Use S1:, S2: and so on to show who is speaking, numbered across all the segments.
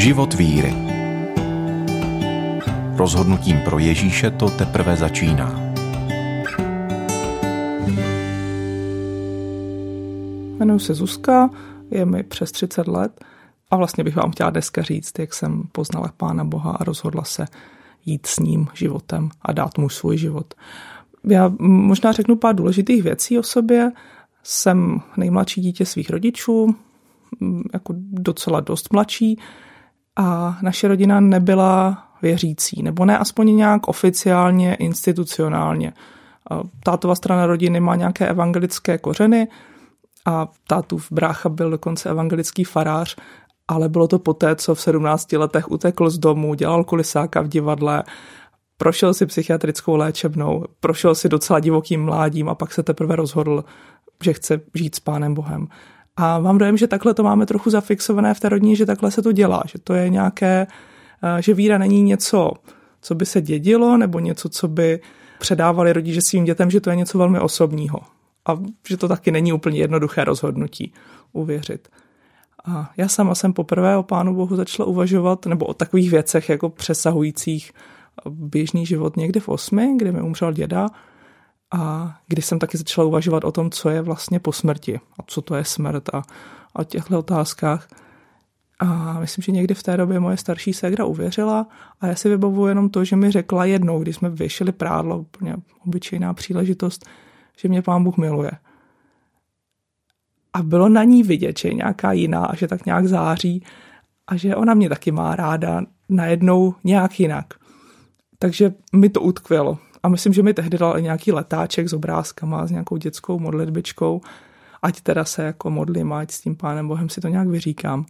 S1: Život víry. Rozhodnutím pro Ježíše to teprve začíná.
S2: Jmenuji se Zuzka, je mi přes 30 let a vlastně bych vám chtěla dneska říct, jak jsem poznala Pána Boha a rozhodla se jít s ním životem a dát mu svůj život. Já možná řeknu pár důležitých věcí o sobě. Jsem nejmladší dítě svých rodičů, jako docela dost mladší a naše rodina nebyla věřící, nebo ne aspoň nějak oficiálně, institucionálně. Tátova strana rodiny má nějaké evangelické kořeny a tátův brácha byl dokonce evangelický farář, ale bylo to poté, co v 17 letech utekl z domu, dělal kulisáka v divadle, prošel si psychiatrickou léčebnou, prošel si docela divokým mládím a pak se teprve rozhodl, že chce žít s Pánem Bohem. A mám dojem, že takhle to máme trochu zafixované v té rodině, že takhle se to dělá, že to je nějaké, eh, že víra není něco, co by se dědilo, nebo něco, co by předávali rodiče svým dětem, že to je něco velmi osobního. A že to taky není úplně jednoduché rozhodnutí uvěřit. A já sama jsem poprvé o Pánu Bohu začala uvažovat, nebo o takových věcech jako přesahujících běžný život někdy v osmi, kdy mi umřel děda a když jsem taky začala uvažovat o tom, co je vlastně po smrti a co to je smrt a o těchto otázkách. A myslím, že někdy v té době moje starší ségra uvěřila a já si vybavuju jenom to, že mi řekla jednou, když jsme vyšili prádlo, úplně obyčejná příležitost, že mě pán Bůh miluje. A bylo na ní vidět, že je nějaká jiná a že tak nějak září a že ona mě taky má ráda najednou nějak jinak. Takže mi to utkvělo. A myslím, že mi tehdy dal i nějaký letáček s obrázkama, s nějakou dětskou modlitbičkou, ať teda se jako modlím, ať s tím pánem Bohem si to nějak vyříkám.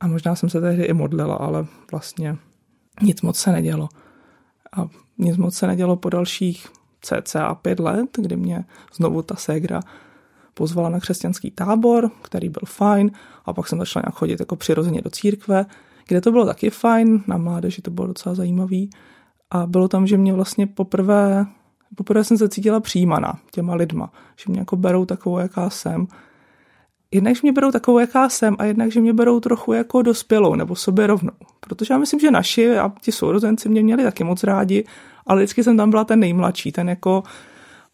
S2: A možná jsem se tehdy i modlila, ale vlastně nic moc se nedělo. A nic moc se nedělo po dalších cca pět let, kdy mě znovu ta ségra pozvala na křesťanský tábor, který byl fajn, a pak jsem začala nějak chodit jako přirozeně do církve, kde to bylo taky fajn, na mládeži to bylo docela zajímavý. A bylo tam, že mě vlastně poprvé, poprvé jsem se cítila přijímaná těma lidma, že mě jako berou takovou, jaká jsem. Jednak, že mě berou takovou, jaká jsem, a jednak, že mě berou trochu jako dospělou nebo sobě rovnou. Protože já myslím, že naši a ti sourozenci mě měli taky moc rádi, ale vždycky jsem tam byla ten nejmladší, ten jako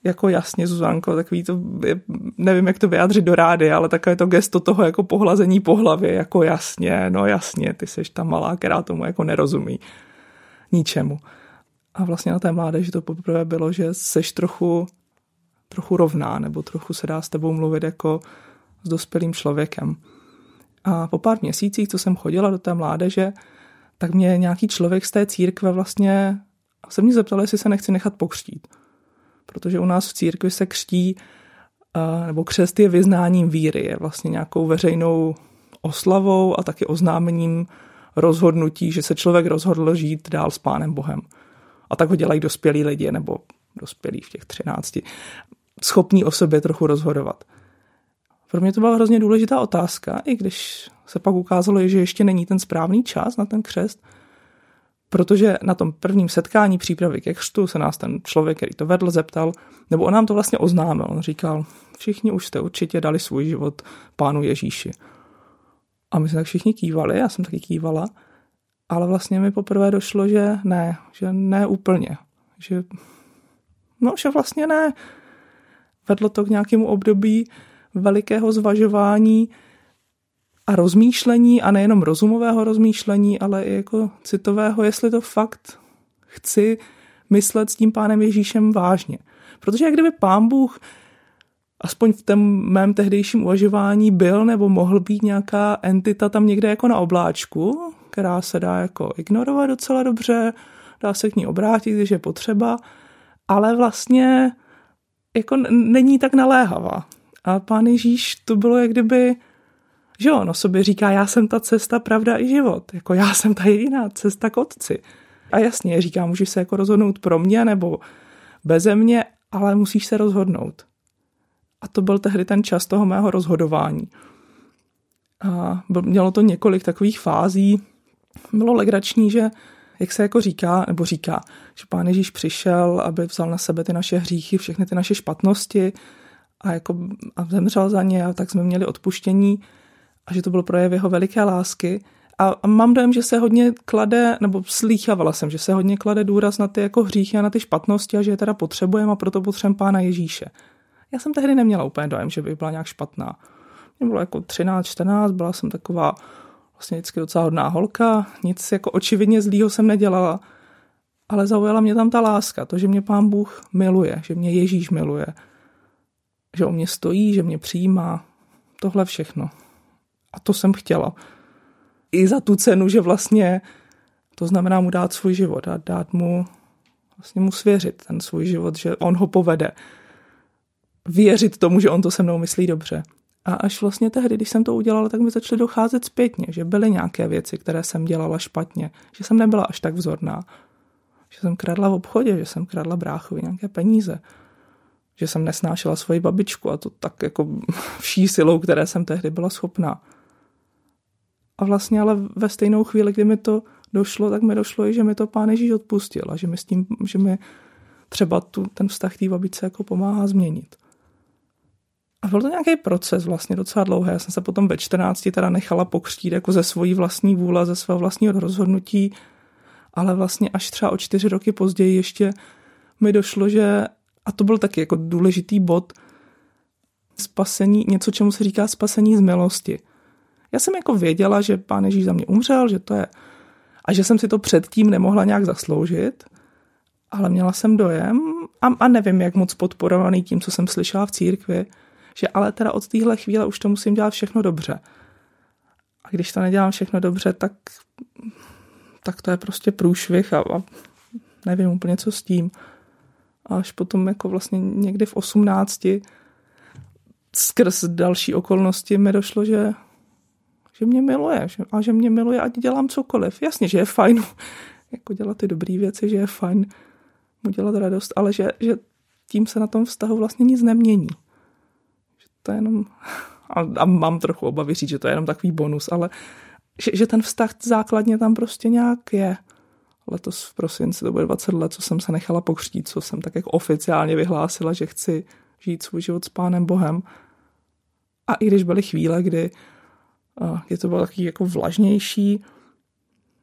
S2: jako jasně, Zuzanko, takový to, nevím, jak to vyjádřit do rády, ale takové to gesto toho jako pohlazení po hlavě, jako jasně, no jasně, ty seš ta malá, která tomu jako nerozumí ničemu. A vlastně na té mládeži to poprvé bylo, že seš trochu, trochu rovná, nebo trochu se dá s tebou mluvit jako s dospělým člověkem. A po pár měsících, co jsem chodila do té mládeže, tak mě nějaký člověk z té církve vlastně se mě zeptal, jestli se nechci nechat pokřtít protože u nás v církvi se křtí, nebo křest je vyznáním víry, je vlastně nějakou veřejnou oslavou a taky oznámením rozhodnutí, že se člověk rozhodl žít dál s Pánem Bohem. A tak ho dělají dospělí lidi, nebo dospělí v těch třinácti, schopní o sobě trochu rozhodovat. Pro mě to byla hrozně důležitá otázka, i když se pak ukázalo, že ještě není ten správný čas na ten křest, Protože na tom prvním setkání přípravy ke křtu se nás ten člověk, který to vedl, zeptal, nebo on nám to vlastně oznámil. On říkal, všichni už jste určitě dali svůj život pánu Ježíši. A my jsme tak všichni kývali, já jsem taky kývala, ale vlastně mi poprvé došlo, že ne, že ne úplně. Že, no, že vlastně ne. Vedlo to k nějakému období velikého zvažování, a rozmýšlení, a nejenom rozumového rozmýšlení, ale i jako citového, jestli to fakt chci myslet s tím pánem Ježíšem vážně. Protože jak kdyby pán Bůh aspoň v tom mém tehdejším uvažování byl nebo mohl být nějaká entita tam někde jako na obláčku, která se dá jako ignorovat docela dobře, dá se k ní obrátit, když je potřeba, ale vlastně jako není tak naléhavá. A pán Ježíš to bylo jak kdyby že on o sobě říká, já jsem ta cesta, pravda i život. Jako já jsem ta jediná cesta k otci. A jasně, říká, můžeš se jako rozhodnout pro mě nebo beze mě, ale musíš se rozhodnout. A to byl tehdy ten čas toho mého rozhodování. A mělo to několik takových fází. Bylo legrační, že jak se jako říká, nebo říká, že pán Ježíš přišel, aby vzal na sebe ty naše hříchy, všechny ty naše špatnosti a, jako, a zemřel za ně, a tak jsme měli odpuštění a že to byl projev jeho veliké lásky, A mám dojem, že se hodně klade, nebo slýchávala jsem, že se hodně klade důraz na ty jako hříchy a na ty špatnosti a že je teda potřebujeme a proto potřebujeme pána Ježíše. Já jsem tehdy neměla úplně dojem, že by byla nějak špatná. Mě bylo jako 13, 14, byla jsem taková vlastně vždycky docela hodná holka, nic jako očividně zlýho jsem nedělala, ale zaujala mě tam ta láska, to, že mě pán Bůh miluje, že mě Ježíš miluje, že o mě stojí, že mě přijímá, tohle všechno. A to jsem chtěla. I za tu cenu, že vlastně to znamená mu dát svůj život, dát, dát mu, vlastně mu svěřit ten svůj život, že on ho povede. Věřit tomu, že on to se mnou myslí dobře. A až vlastně tehdy, když jsem to udělala, tak mi začaly docházet zpětně, že byly nějaké věci, které jsem dělala špatně, že jsem nebyla až tak vzorná, že jsem kradla v obchodě, že jsem kradla bráchovi nějaké peníze, že jsem nesnášela svoji babičku a to tak jako vší silou, které jsem tehdy byla schopná. A vlastně ale ve stejnou chvíli, kdy mi to došlo, tak mi došlo i, že mi to pán Ježíš odpustil a že mi, s tím, že mi třeba tu, ten vztah té babičce jako pomáhá změnit. A byl to nějaký proces vlastně docela dlouhý. Já jsem se potom ve 14 teda nechala pokřtít jako ze svojí vlastní vůle, ze svého vlastního rozhodnutí, ale vlastně až třeba o čtyři roky později ještě mi došlo, že, a to byl taky jako důležitý bod, spasení, něco, čemu se říká spasení z milosti. Já jsem jako věděla, že pán Ježíš za mě umřel, že to je, a že jsem si to předtím nemohla nějak zasloužit, ale měla jsem dojem, a, a nevím, jak moc podporovaný tím, co jsem slyšela v církvi, že ale teda od téhle chvíle už to musím dělat všechno dobře. A když to nedělám všechno dobře, tak, tak to je prostě průšvih a, a nevím úplně, co s tím. A až potom jako vlastně někdy v 18 skrz další okolnosti mi došlo, že, že mě miluje že, a že mě miluje, ať dělám cokoliv. Jasně, že je fajn jako dělat ty dobré věci, že je fajn mu dělat radost, ale že, že tím se na tom vztahu vlastně nic nemění to je jenom, a, a mám trochu obavy říct, že to je jenom takový bonus, ale že, že ten vztah základně tam prostě nějak je. Letos v prosinci to bude 20 let, co jsem se nechala pokřtít, co jsem tak jako oficiálně vyhlásila, že chci žít svůj život s Pánem Bohem. A i když byly chvíle, kdy je to bylo takový jako vlažnější,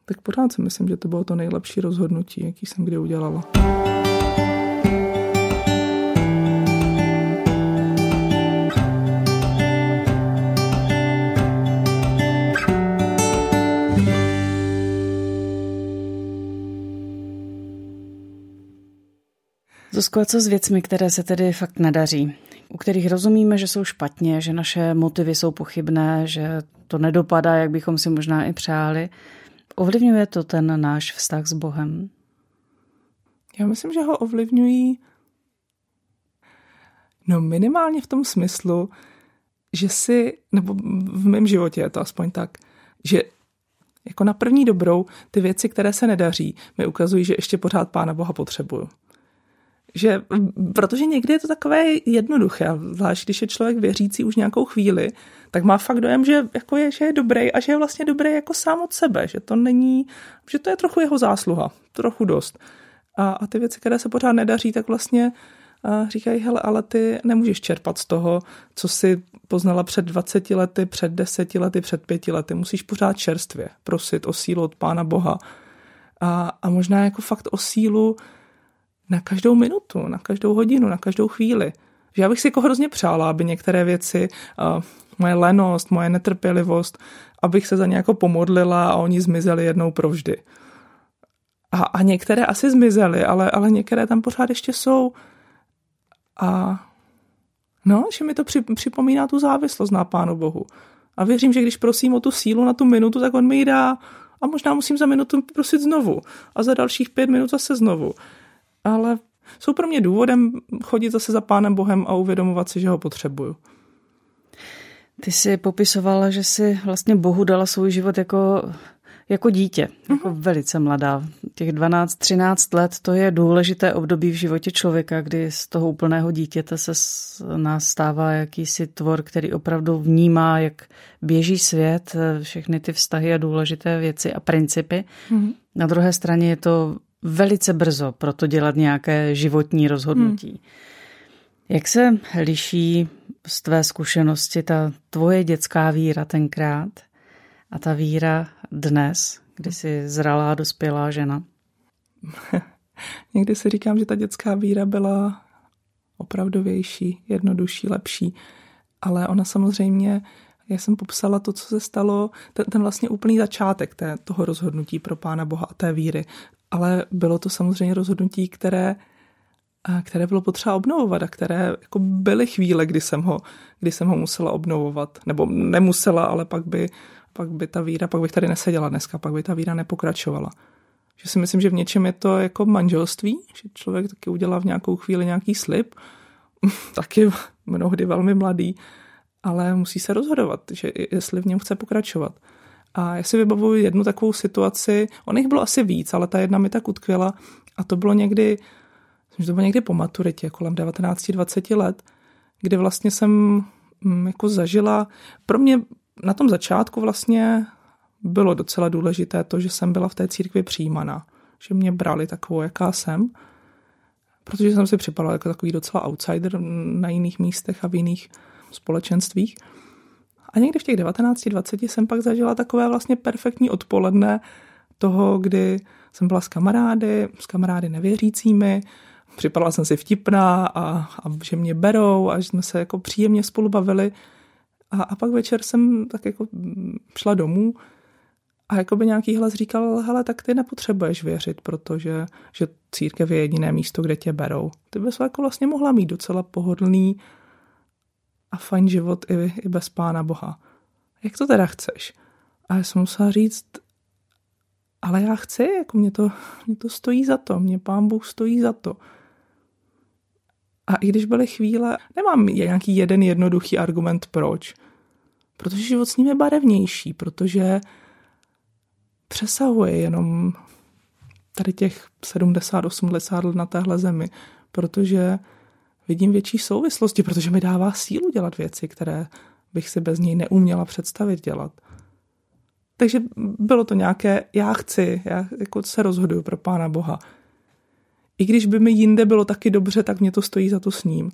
S2: tak pořád si myslím, že to bylo to nejlepší rozhodnutí, jaký jsem kdy udělala.
S3: Zuzko, co s věcmi, které se tedy fakt nedaří? U kterých rozumíme, že jsou špatně, že naše motivy jsou pochybné, že to nedopadá, jak bychom si možná i přáli. Ovlivňuje to ten náš vztah s Bohem?
S2: Já myslím, že ho ovlivňují no minimálně v tom smyslu, že si, nebo v mém životě je to aspoň tak, že jako na první dobrou ty věci, které se nedaří, mi ukazují, že ještě pořád Pána Boha potřebuju že, protože někdy je to takové jednoduché, zvlášť když je člověk věřící už nějakou chvíli, tak má fakt dojem, že, jako je, že je dobrý a že je vlastně dobrý jako sám od sebe, že to není, že to je trochu jeho zásluha, trochu dost. A, a ty věci, které se pořád nedaří, tak vlastně uh, říkají, hele, ale ty nemůžeš čerpat z toho, co si poznala před 20 lety, před 10 lety, před 5 lety. Musíš pořád čerstvě prosit o sílu od Pána Boha. A, a možná jako fakt o sílu na každou minutu, na každou hodinu, na každou chvíli. Že já bych si jako hrozně přála, aby některé věci, uh, moje lenost, moje netrpělivost, abych se za ně jako pomodlila a oni zmizeli jednou provždy. A, a některé asi zmizely, ale, ale některé tam pořád ještě jsou. A no, že mi to při, připomíná tu závislost na Pánu Bohu. A věřím, že když prosím o tu sílu na tu minutu, tak on mi ji dá. A možná musím za minutu prosit znovu. A za dalších pět minut zase znovu ale jsou pro mě důvodem chodit zase za Pánem Bohem a uvědomovat si, že ho potřebuju.
S3: Ty jsi popisovala, že si vlastně Bohu dala svůj život jako, jako dítě, uh-huh. jako mhm. velice mladá. Těch 12-13 let to je důležité období v životě člověka, kdy z toho úplného dítěte se z nás stává jakýsi tvor, který opravdu vnímá, jak běží svět, všechny ty vztahy a důležité věci a principy. Uh-huh. Na druhé straně je to velice brzo proto dělat nějaké životní rozhodnutí. Hmm. Jak se liší z tvé zkušenosti ta tvoje dětská víra tenkrát a ta víra dnes, kdy jsi zralá, dospělá žena?
S2: Někdy si říkám, že ta dětská víra byla opravdovější, jednodušší, lepší. Ale ona samozřejmě, já jsem popsala to, co se stalo, ten, ten vlastně úplný začátek té, toho rozhodnutí pro Pána Boha a té víry. Ale bylo to samozřejmě rozhodnutí, které které bylo potřeba obnovovat a které jako byly chvíle, kdy jsem ho, kdy jsem ho musela obnovovat. Nebo nemusela, ale pak by, pak by ta víra, pak bych tady neseděla dneska, pak by ta víra nepokračovala. Že si myslím, že v něčem je to jako manželství, že člověk taky udělá v nějakou chvíli nějaký slib, taky mnohdy velmi mladý, ale musí se rozhodovat, že jestli v něm chce pokračovat. A já si vybavuju jednu takovou situaci, on jich bylo asi víc, ale ta jedna mi tak utkvěla. A to bylo někdy, že to bylo někdy po maturitě, kolem 19-20 let, kdy vlastně jsem mm, jako zažila, pro mě na tom začátku vlastně bylo docela důležité to, že jsem byla v té církvi přijímaná, že mě brali takovou, jaká jsem, protože jsem si připadala jako takový docela outsider na jiných místech a v jiných společenstvích. A někdy v těch 19-20 jsem pak zažila takové vlastně perfektní odpoledne toho, kdy jsem byla s kamarády, s kamarády nevěřícími, připadala jsem si vtipná a, a že mě berou a že jsme se jako příjemně spolu bavili. A, a pak večer jsem tak jako šla domů a jako by nějaký hlas říkal, hele, tak ty nepotřebuješ věřit, protože že církev je jediné místo, kde tě berou. Ty bys jako vlastně mohla mít docela pohodlný a fajn život i, i bez Pána Boha. Jak to teda chceš? A já jsem musela říct, ale já chci, jako mě to, mě to stojí za to, mě Pán Bůh stojí za to. A i když byly chvíle, nemám nějaký jeden jednoduchý argument proč. Protože život s ním je barevnější, protože přesahuje jenom tady těch 70-80 let na téhle zemi, protože vidím větší souvislosti, protože mi dává sílu dělat věci, které bych si bez něj neuměla představit dělat. Takže bylo to nějaké, já chci, já jako se rozhoduju pro Pána Boha. I když by mi jinde bylo taky dobře, tak mě to stojí za to s ním.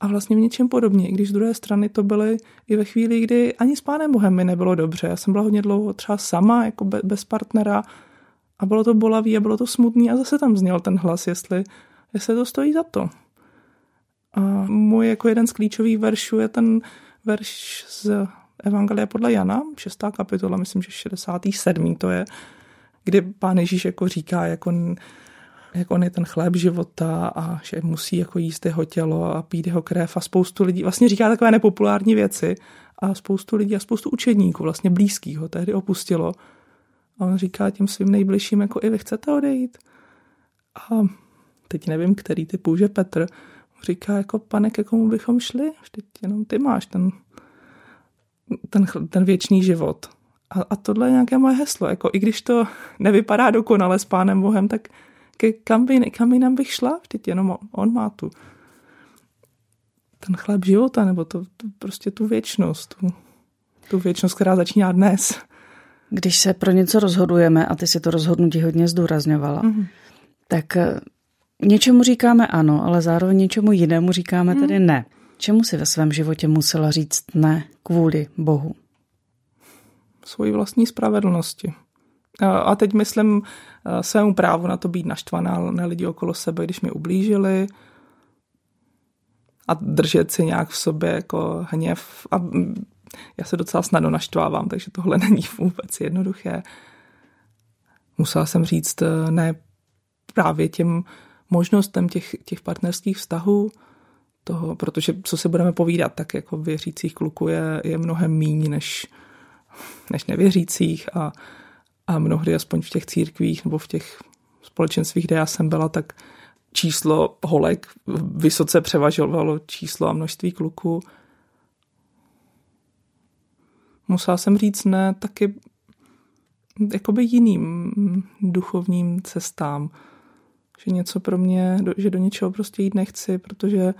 S2: A vlastně v něčem podobně, i když z druhé strany to byly i ve chvíli, kdy ani s Pánem Bohem mi nebylo dobře. Já jsem byla hodně dlouho třeba sama, jako bez partnera a bylo to bolavý a bylo to smutný a zase tam zněl ten hlas, jestli, jestli to stojí za to. A můj jako jeden z klíčových veršů je ten verš z Evangelia podle Jana, šestá kapitola, myslím, že 67. to je, kdy pán Ježíš jako říká, jako jak on je ten chléb života a že musí jako jíst jeho tělo a pít jeho krev a spoustu lidí vlastně říká takové nepopulární věci a spoustu lidí a spoustu učedníků vlastně blízkých ho tehdy opustilo. A on říká těm svým nejbližším, jako i vy chcete odejít. A teď nevím, který ty použe Petr, říká jako pane, ke komu bychom šli? Vždyť jenom ty máš ten, ten, ten věčný život. A, a tohle je nějaké moje heslo. Jako, I když to nevypadá dokonale s pánem Bohem, tak ke, kam, by, kam jinam bych šla? Vždyť jenom on má tu ten chleb života, nebo to, to prostě tu věčnost, tu, tu věčnost, která začíná dnes.
S3: Když se pro něco rozhodujeme, a ty si to rozhodnutí hodně zdůrazňovala, mm-hmm. tak něčemu říkáme ano, ale zároveň něčemu jinému říkáme mm. tedy ne. Čemu si ve svém životě musela říct ne kvůli Bohu?
S2: Svoji vlastní spravedlnosti. A teď myslím svému právu na to být naštvaná na lidi okolo sebe, když mi ublížili a držet si nějak v sobě jako hněv. A mm, já se docela snadno naštvávám, takže tohle není vůbec jednoduché. Musela jsem říct eh, ne právě těm možnostem těch, těch partnerských vztahů, toho, protože co se budeme povídat, tak jako věřících kluků je, je mnohem míň než, než nevěřících a a mnohdy, aspoň v těch církvích nebo v těch společenstvích, kde já jsem byla, tak číslo holek vysoce převažovalo číslo a množství kluků. Musela jsem říct ne taky jakoby jiným duchovním cestám. Že něco pro mě, že do něčeho prostě jít nechci, protože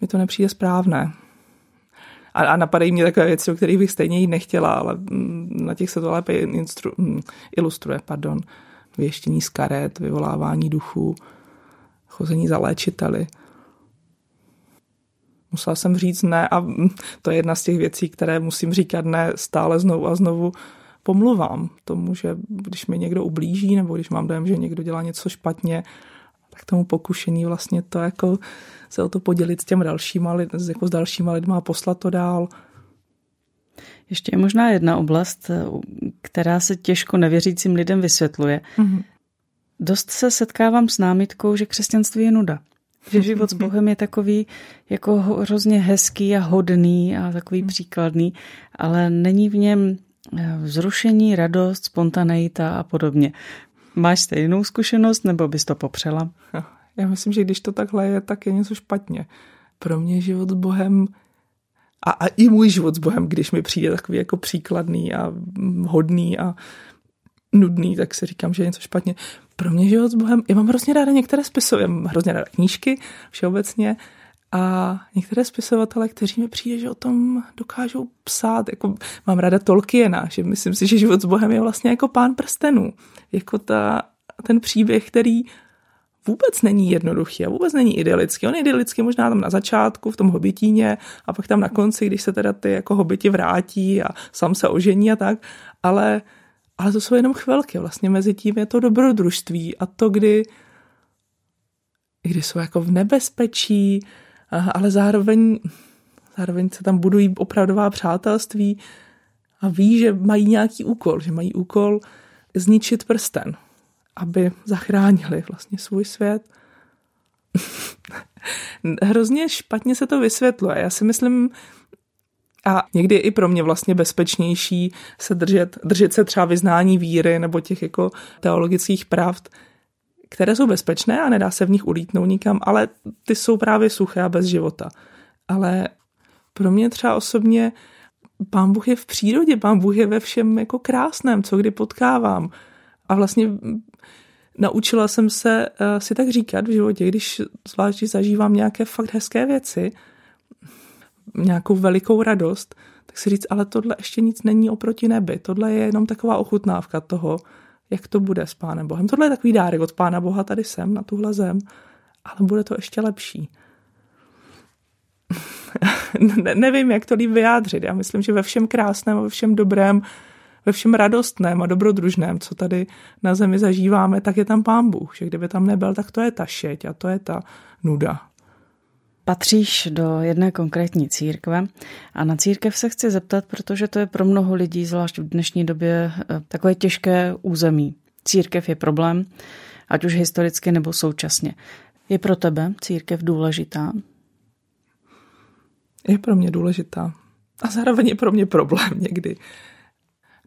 S2: mi to nepřijde správné a, a napadají mě takové věci, o kterých bych stejně jít nechtěla, ale mm, na těch se to lépe instru, mm, ilustruje, pardon. Věštění z karet, vyvolávání duchů, chození za léčiteli. Musela jsem říct ne a mm, to je jedna z těch věcí, které musím říkat ne stále znovu a znovu, pomluvám tomu, že když mi někdo ublíží nebo když mám dojem, že někdo dělá něco špatně, tak tomu pokušení vlastně to jako se o to podělit s těmi dalšíma, jako s dalšíma lidma a poslat to dál.
S3: Ještě je možná jedna oblast, která se těžko nevěřícím lidem vysvětluje. Mm-hmm. Dost se setkávám s námitkou, že křesťanství je nuda. Že život s Bohem je takový jako hrozně hezký a hodný a takový hmm. příkladný, ale není v něm vzrušení, radost, spontaneita a podobně. Máš stejnou zkušenost nebo bys to popřela?
S2: Já myslím, že když to takhle je, tak je něco špatně. Pro mě život s Bohem a, a i můj život s Bohem, když mi přijde takový jako příkladný a hodný a nudný, tak si říkám, že je něco špatně. Pro mě život s Bohem, já mám hrozně ráda některé spisy, já mám hrozně ráda knížky všeobecně a některé spisovatele, kteří mi přijde, že o tom dokážou psát, jako mám ráda Tolkiena, že myslím si, že život s Bohem je vlastně jako pán prstenů, jako ta, ten příběh, který vůbec není jednoduchý a vůbec není idylický. On je idylický možná tam na začátku, v tom hobitíně a pak tam na konci, když se teda ty jako hobiti vrátí a sám se ožení a tak, ale ale to jsou jenom chvilky. Vlastně mezi tím je to dobrodružství a to, kdy, kdy jsou jako v nebezpečí, ale zároveň, zároveň se tam budují opravdová přátelství a ví, že mají nějaký úkol, že mají úkol zničit prsten, aby zachránili vlastně svůj svět. Hrozně špatně se to vysvětluje. Já si myslím, a někdy je i pro mě vlastně bezpečnější se držet, držet se třeba vyznání víry nebo těch jako teologických pravd, které jsou bezpečné a nedá se v nich ulítnout nikam, ale ty jsou právě suché a bez života. Ale pro mě třeba osobně pán Bůh je v přírodě, pán Bůh je ve všem jako krásném, co kdy potkávám. A vlastně naučila jsem se uh, si tak říkat v životě, když zvlášť zažívám nějaké fakt hezké věci, nějakou velikou radost, tak si říct, ale tohle ještě nic není oproti nebi. Tohle je jenom taková ochutnávka toho, jak to bude s Pánem Bohem. Tohle je takový dárek od Pána Boha tady sem, na tuhle zem, ale bude to ještě lepší. ne, nevím, jak to líp vyjádřit. Já myslím, že ve všem krásném, ve všem dobrém, ve všem radostném a dobrodružném, co tady na zemi zažíváme, tak je tam Pán Bůh. Že kdyby tam nebyl, tak to je ta šeť a to je ta nuda.
S3: Patříš do jedné konkrétní církve a na církev se chci zeptat, protože to je pro mnoho lidí, zvlášť v dnešní době, eh, takové těžké území. Církev je problém, ať už historicky nebo současně. Je pro tebe církev důležitá?
S2: Je pro mě důležitá. A zároveň je pro mě problém někdy.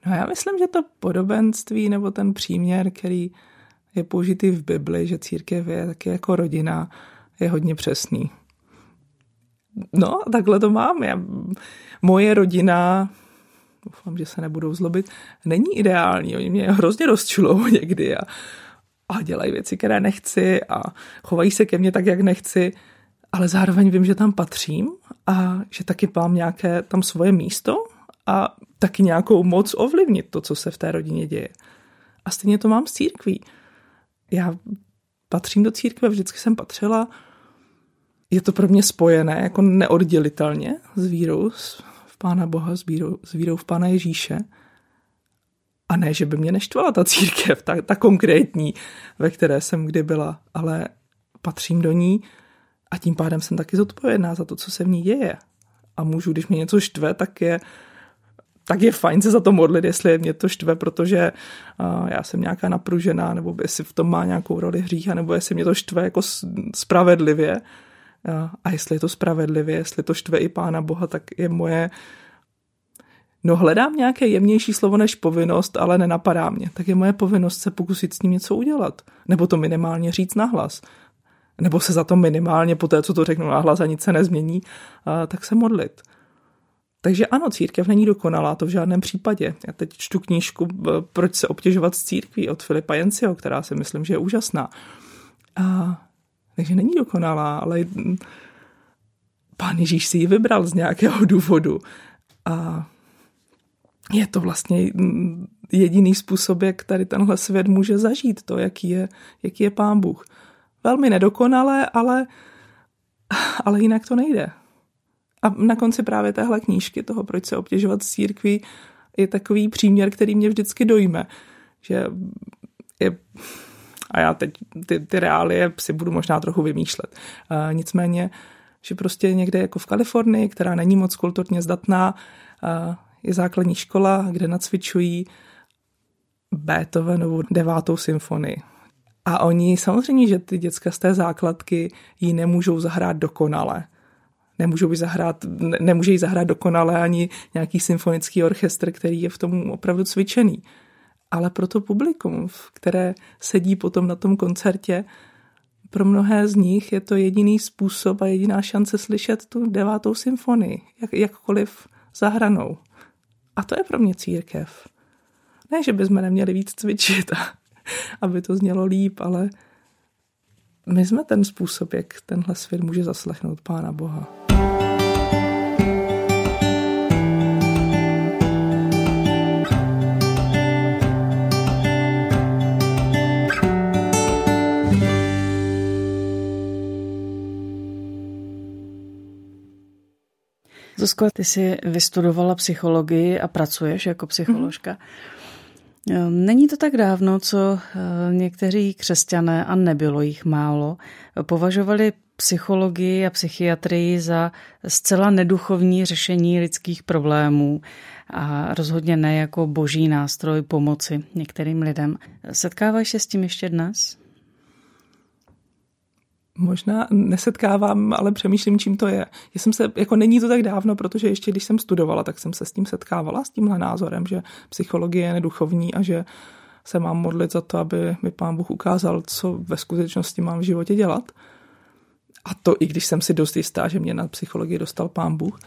S2: No já myslím, že to podobenství nebo ten příměr, který je použitý v Bibli, že církev je taky jako rodina, je hodně přesný. No, takhle to mám. Já, moje rodina, doufám, že se nebudou zlobit, není ideální. Oni mě hrozně rozčulou někdy a, a dělají věci, které nechci a chovají se ke mně tak, jak nechci, ale zároveň vím, že tam patřím a že taky mám nějaké tam svoje místo a taky nějakou moc ovlivnit to, co se v té rodině děje. A stejně to mám s církví. Já patřím do církve, vždycky jsem patřila, je to pro mě spojené jako neoddělitelně s vírou v Pána Boha, s vírou, s vírou v Pána Ježíše. A ne, že by mě neštvala ta církev, ta, ta konkrétní, ve které jsem kdy byla, ale patřím do ní a tím pádem jsem taky zodpovědná za to, co se v ní děje. A můžu, když mě něco štve, tak je, tak je fajn se za to modlit, jestli mě to štve, protože uh, já jsem nějaká napružená, nebo jestli v tom má nějakou roli hřícha, nebo jestli mě to štve jako spravedlivě, a jestli je to spravedlivě, jestli to štve i Pána Boha, tak je moje No hledám nějaké jemnější slovo než povinnost, ale nenapadá mě. Tak je moje povinnost se pokusit s ním něco udělat. Nebo to minimálně říct nahlas. Nebo se za to minimálně po té, co to řeknu nahlas a nic se nezmění, tak se modlit. Takže ano, církev není dokonalá, to v žádném případě. Já teď čtu knížku Proč se obtěžovat s církví od Filipa Jencio, která si myslím, že je úžasná. A takže není dokonalá, ale pán Ježíš si ji vybral z nějakého důvodu. A je to vlastně jediný způsob, jak tady tenhle svět může zažít to, jaký je, jaký je pán Bůh. Velmi nedokonalé, ale, ale jinak to nejde. A na konci právě téhle knížky, toho, proč se obtěžovat s církví, je takový příměr, který mě vždycky dojme, že je, a já teď ty, ty reálie si budu možná trochu vymýšlet. Uh, nicméně, že prostě někde jako v Kalifornii, která není moc kulturně zdatná, uh, je základní škola, kde nacvičují Beethovenovu devátou symfonii. A oni samozřejmě, že ty děcka z té základky ji nemůžou zahrát dokonale. Nemůžou ji zahrát, ne, nemůže ji zahrát dokonale ani nějaký symfonický orchestr, který je v tom opravdu cvičený. Ale pro to publikum, které sedí potom na tom koncertě, pro mnohé z nich je to jediný způsob a jediná šance slyšet tu devátou symfonii, jak, jakkoliv zahranou. A to je pro mě církev. Ne, že bychom neměli víc cvičit, aby to znělo líp, ale my jsme ten způsob, jak tenhle svět může zaslechnout Pána Boha.
S3: Zuzko, ty jsi vystudovala psychologii a pracuješ jako psycholožka. Mm-hmm. Není to tak dávno, co eh, někteří křesťané, a nebylo jich málo, považovali psychologii a psychiatrii za zcela neduchovní řešení lidských problémů a rozhodně ne jako boží nástroj pomoci některým lidem. Setkáváš se s tím ještě dnes?
S2: Možná nesetkávám, ale přemýšlím, čím to je. Já jsem se, jako není to tak dávno, protože ještě když jsem studovala, tak jsem se s tím setkávala, s tímhle názorem, že psychologie je neduchovní a že se mám modlit za to, aby mi pán Bůh ukázal, co ve skutečnosti mám v životě dělat. A to i když jsem si dost jistá, že mě na psychologii dostal pán Bůh.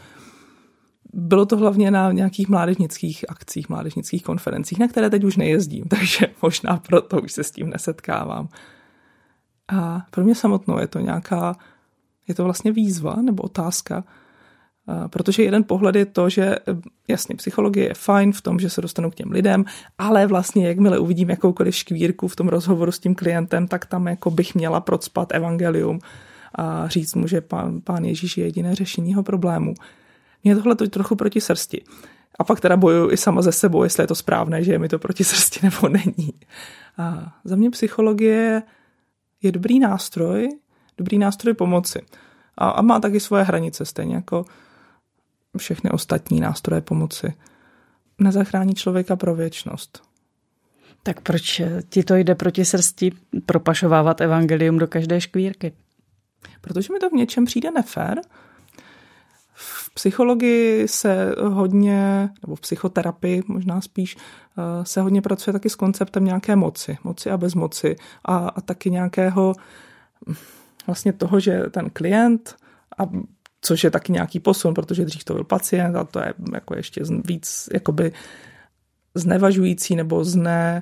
S2: Bylo to hlavně na nějakých mládežnických akcích, mládežnických konferencích, na které teď už nejezdím, takže možná proto už se s tím nesetkávám. A pro mě samotnou je to nějaká, je to vlastně výzva nebo otázka, protože jeden pohled je to, že jasně psychologie je fajn v tom, že se dostanu k těm lidem, ale vlastně jakmile uvidím jakoukoliv škvírku v tom rozhovoru s tím klientem, tak tam jako bych měla procpat evangelium a říct mu, že pán, pán Ježíš je jediné řešení jeho problému. Mně tohle to trochu proti srsti. A pak teda bojuju i sama ze sebou, jestli je to správné, že je mi to proti srsti nebo není. A za mě psychologie je dobrý nástroj, dobrý nástroj pomoci. A, a má taky svoje hranice, stejně jako všechny ostatní nástroje pomoci. Nezachrání člověka pro věčnost.
S3: Tak proč ti to jde proti srsti propašovávat evangelium do každé škvírky?
S2: Protože mi to v něčem přijde nefér. Psychologii se hodně, nebo v psychoterapii možná spíš, eh, se hodně pracuje taky s konceptem nějaké moci, moci a bezmoci a, a taky nějakého vlastně toho, že ten klient, a což je taky nějaký posun, protože dřív to byl pacient a to je jako ještě víc jakoby znevažující nebo zne,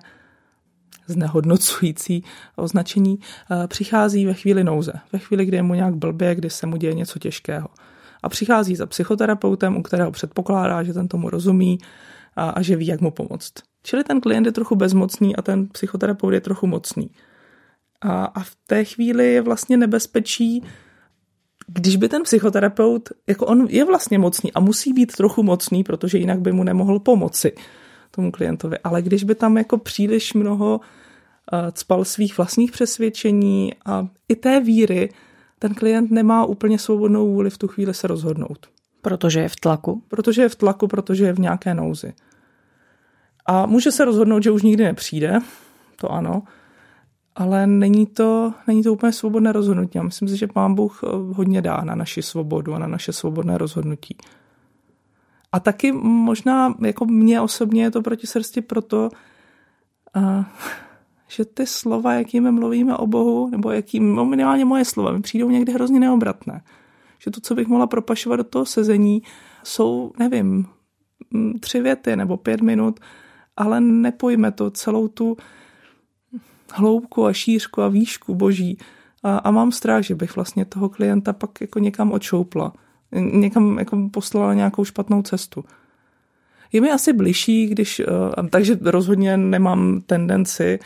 S2: znehodnocující označení, eh, přichází ve chvíli nouze, ve chvíli, kdy je mu nějak blbě, kdy se mu děje něco těžkého a přichází za psychoterapeutem, u kterého předpokládá, že ten tomu rozumí a, a že ví, jak mu pomoct. Čili ten klient je trochu bezmocný a ten psychoterapeut je trochu mocný. A, a v té chvíli je vlastně nebezpečí, když by ten psychoterapeut, jako on je vlastně mocný a musí být trochu mocný, protože jinak by mu nemohl pomoci tomu klientovi, ale když by tam jako příliš mnoho uh, cpal svých vlastních přesvědčení a i té víry, ten klient nemá úplně svobodnou vůli v tu chvíli se rozhodnout.
S3: Protože je v tlaku?
S2: Protože je v tlaku, protože je v nějaké nouzi. A může se rozhodnout, že už nikdy nepřijde, to ano, ale není to, není to úplně svobodné rozhodnutí. Já myslím si, že pán Bůh eh, hodně dá na naši svobodu a na naše svobodné rozhodnutí. A taky možná, jako mě osobně je to proti srsti proto, uh, že ty slova, jakými mluvíme o Bohu, nebo jakým, no minimálně moje slova, mi přijdou někdy hrozně neobratné. Že to, co bych mohla propašovat do toho sezení, jsou, nevím, tři věty nebo pět minut, ale nepojme to celou tu hloubku a šířku a výšku boží. A, a mám strach, že bych vlastně toho klienta pak jako někam očoupla. Někam jako poslala nějakou špatnou cestu. Je mi asi bližší, když, eh, takže rozhodně nemám tendenci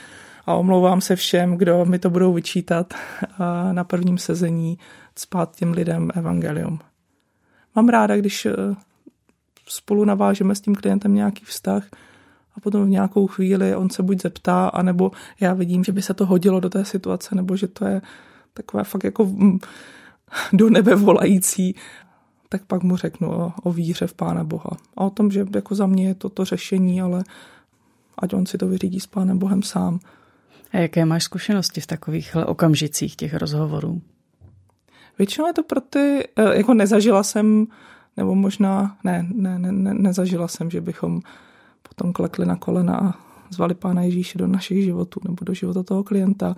S2: a omlouvám se všem, kdo mi to budou vyčítat na prvním sezení spát těm lidem evangelium. Mám ráda, když eh, spolu navážeme s tím klientem nějaký vztah a potom v nějakou chvíli on se buď zeptá, anebo já vidím, že by se to hodilo do té situace, nebo že to je takové fakt jako mm, do nebe volající, tak pak mu řeknu o, o víře v Pána Boha. A o tom, že jako za mě je to to řešení, ale ať on si to vyřídí s Pánem Bohem sám.
S3: A jaké máš zkušenosti v takových okamžicích těch rozhovorů?
S2: Většinou je to pro ty, eh, jako nezažila jsem, nebo možná, ne, ne, ne, ne nezažila jsem, že bychom potom klekli na kolena a zvali Pána Ježíše do našich životů nebo do života toho klienta.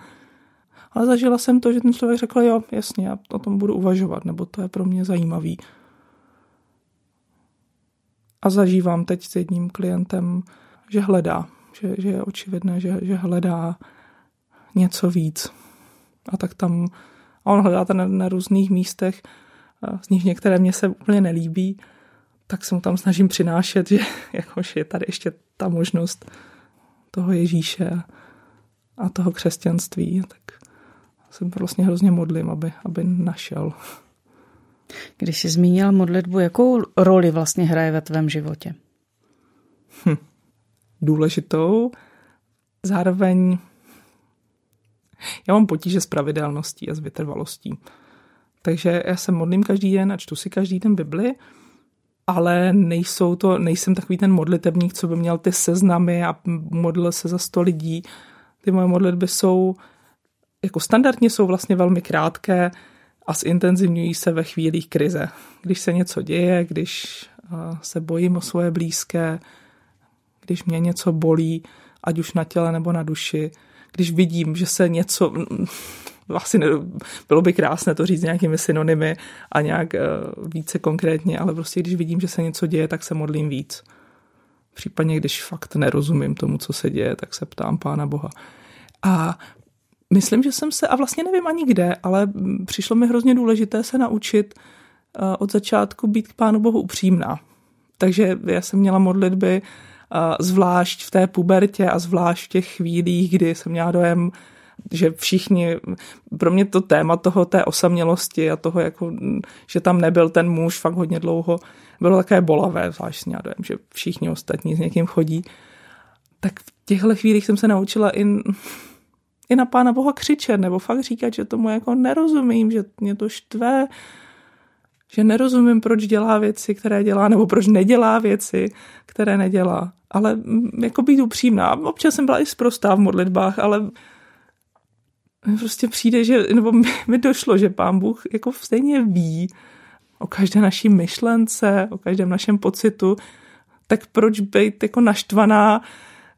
S2: Ale zažila jsem to, že ten člověk řekl, jo, jasně, já o tom budu uvažovat, nebo to je pro mě zajímavý. A zažívám teď s jedním klientem, že hledá, že, že je očividné, že, že hledá něco víc. A tak tam, a on hledá to na, na různých místech, z nich některé mě se úplně nelíbí, tak se mu tam snažím přinášet, že jakož je tady ještě ta možnost toho Ježíše a toho křesťanství. Tak se vlastně hrozně modlím, aby, aby našel.
S3: Když jsi zmínil modlitbu, jakou roli vlastně hraje ve tvém životě?
S2: Hm. Důležitou. Zároveň já mám potíže s pravidelností a s vytrvalostí. Takže já se modlím každý den a čtu si každý den Bibli, ale nejsou to, nejsem takový ten modlitebník, co by měl ty seznamy a modlil se za sto lidí. Ty moje modlitby jsou, jako standardně jsou vlastně velmi krátké a zintenzivňují se ve chvílích krize. Když se něco děje, když se bojím o svoje blízké, když mě něco bolí, ať už na těle nebo na duši, když vidím, že se něco, asi ne, bylo by krásné to říct nějakými synonymy a nějak uh, více konkrétně, ale prostě když vidím, že se něco děje, tak se modlím víc. Případně, když fakt nerozumím tomu, co se děje, tak se ptám Pána Boha. A myslím, že jsem se, a vlastně nevím ani kde, ale přišlo mi hrozně důležité se naučit uh, od začátku být k Pánu Bohu upřímná. Takže já jsem měla modlitby zvlášť v té pubertě a zvlášť v těch chvílích, kdy jsem měla dojem, že všichni, pro mě to téma toho té osamělosti a toho, jako, že tam nebyl ten muž fakt hodně dlouho, bylo také bolavé, zvláštně dojem, že všichni ostatní s někým chodí. Tak v těchto chvílích jsem se naučila i, i na Pána Boha křičet, nebo fakt říkat, že tomu jako nerozumím, že mě to štve, že nerozumím, proč dělá věci, které dělá, nebo proč nedělá věci, které nedělá. Ale jako být upřímná. Občas jsem byla i zprostá v modlitbách, ale prostě přijde, že, nebo mi, mi došlo, že pán Bůh jako stejně ví o každé naší myšlence, o každém našem pocitu, tak proč být jako naštvaná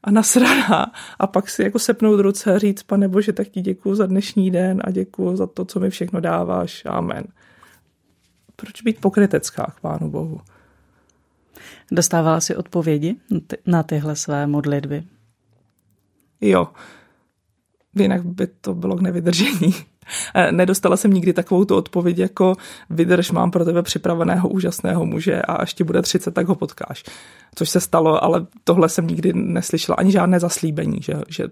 S2: a nasraná a pak si jako sepnout ruce a říct, pane Bože, tak ti děkuju za dnešní den a děkuju za to, co mi všechno dáváš. Amen. Proč být pokrytecká k Pánu Bohu?
S3: Dostávala si odpovědi na tyhle své modlitby?
S2: Jo, jinak by to bylo k nevydržení. Nedostala jsem nikdy takovou tu odpověď jako vydrž, mám pro tebe připraveného úžasného muže a až ti bude 30, tak ho potkáš. Což se stalo, ale tohle jsem nikdy neslyšela, ani žádné zaslíbení, že, že,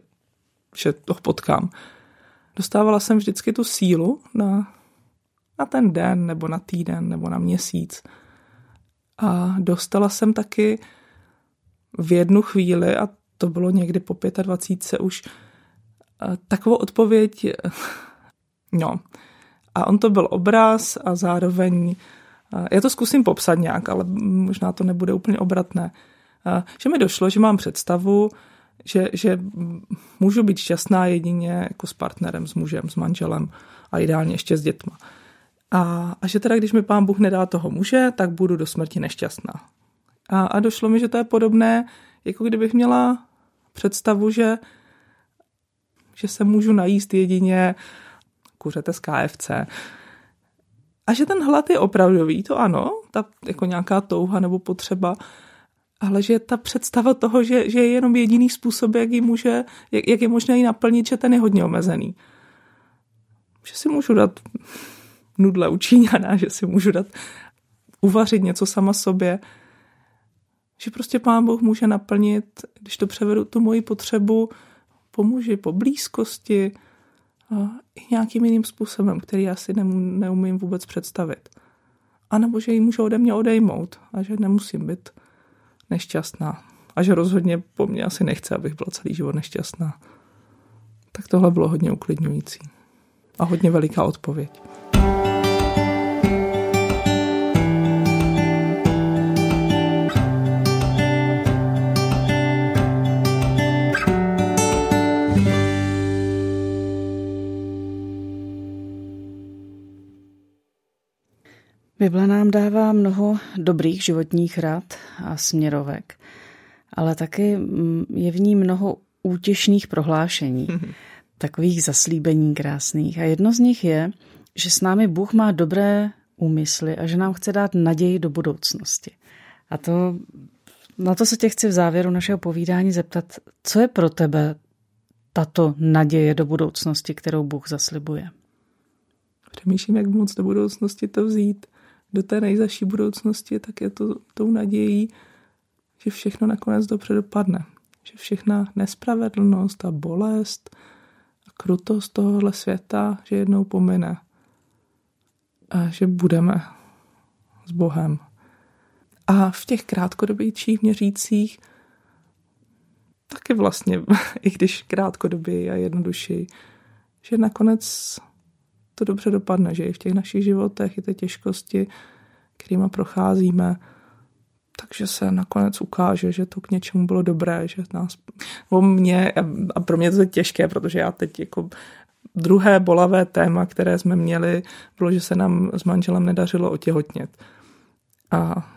S2: že to potkám. Dostávala jsem vždycky tu sílu na, na ten den, nebo na týden, nebo na měsíc. A dostala jsem taky v jednu chvíli, a to bylo někdy po 25 už, takovou odpověď, no. A on to byl obraz a zároveň, já to zkusím popsat nějak, ale možná to nebude úplně obratné, že mi došlo, že mám představu, že, že můžu být šťastná jedině jako s partnerem, s mužem, s manželem a ideálně ještě s dětma. A, a že teda, když mi pán Bůh nedá toho muže, tak budu do smrti nešťastná. A, a došlo mi, že to je podobné, jako kdybych měla představu, že že se můžu najíst jedině kuřete z KFC. A že ten hlad je opravdový, to ano, ta jako nějaká touha nebo potřeba, ale že ta představa toho, že, že je jenom jediný způsob, jak, ji může, jak, jak je možné ji naplnit, že ten je hodně omezený. Že si můžu dát nudle učíňaná, že si můžu dát uvařit něco sama sobě, že prostě pán Bůh může naplnit, když to převedu tu moji potřebu, po muži, po blízkosti a i nějakým jiným způsobem, který já si neumím vůbec představit. anebo že ji můžu ode mě odejmout a že nemusím být nešťastná. A že rozhodně po mně asi nechce, abych byla celý život nešťastná. Tak tohle bylo hodně uklidňující. A hodně veliká odpověď.
S3: Bible nám dává mnoho dobrých životních rad a směrovek, ale taky mm, je v ní mnoho útěšných prohlášení, takových zaslíbení krásných. A jedno z nich je, že s námi Bůh má dobré úmysly a že nám chce dát naději do budoucnosti. A to, na to se tě chci v závěru našeho povídání zeptat, co je pro tebe tato naděje do budoucnosti, kterou Bůh zaslibuje?
S2: Přemýšlím, jak moc do budoucnosti to vzít do té nejzaší budoucnosti, tak je to tou nadějí, že všechno nakonec dobře dopadne. Že všechna nespravedlnost a bolest a krutost tohohle světa, že jednou pomine. A že budeme s Bohem. A v těch krátkodobějších měřících taky vlastně, i když krátkodobě a jednodušší, že nakonec to dobře dopadne, že i v těch našich životech, i ty těžkosti, kterými procházíme, takže se nakonec ukáže, že to k něčemu bylo dobré, že nás, o mě, a pro mě to je těžké, protože já teď jako druhé bolavé téma, které jsme měli, bylo, že se nám s manželem nedařilo otěhotnět. A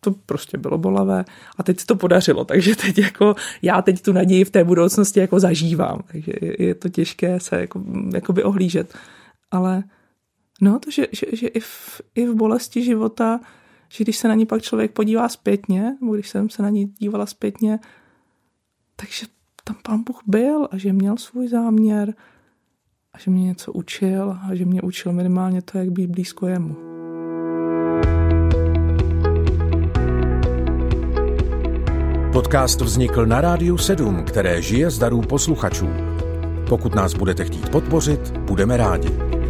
S2: to prostě bylo bolavé. A teď se to podařilo, takže teď jako já teď tu naději v té budoucnosti jako zažívám, takže je, to těžké se jako, jakoby ohlížet ale no, to, že, že, že i, v, i v bolesti života, že když se na ní pak člověk podívá zpětně, nebo když jsem se na ní dívala zpětně, takže tam pán Bůh byl a že měl svůj záměr a že mě něco učil a že mě učil minimálně to, jak být blízko jemu.
S4: Podcast vznikl na Rádiu 7, které žije z darů posluchačů. Pokud nás budete chtít podpořit, budeme rádi.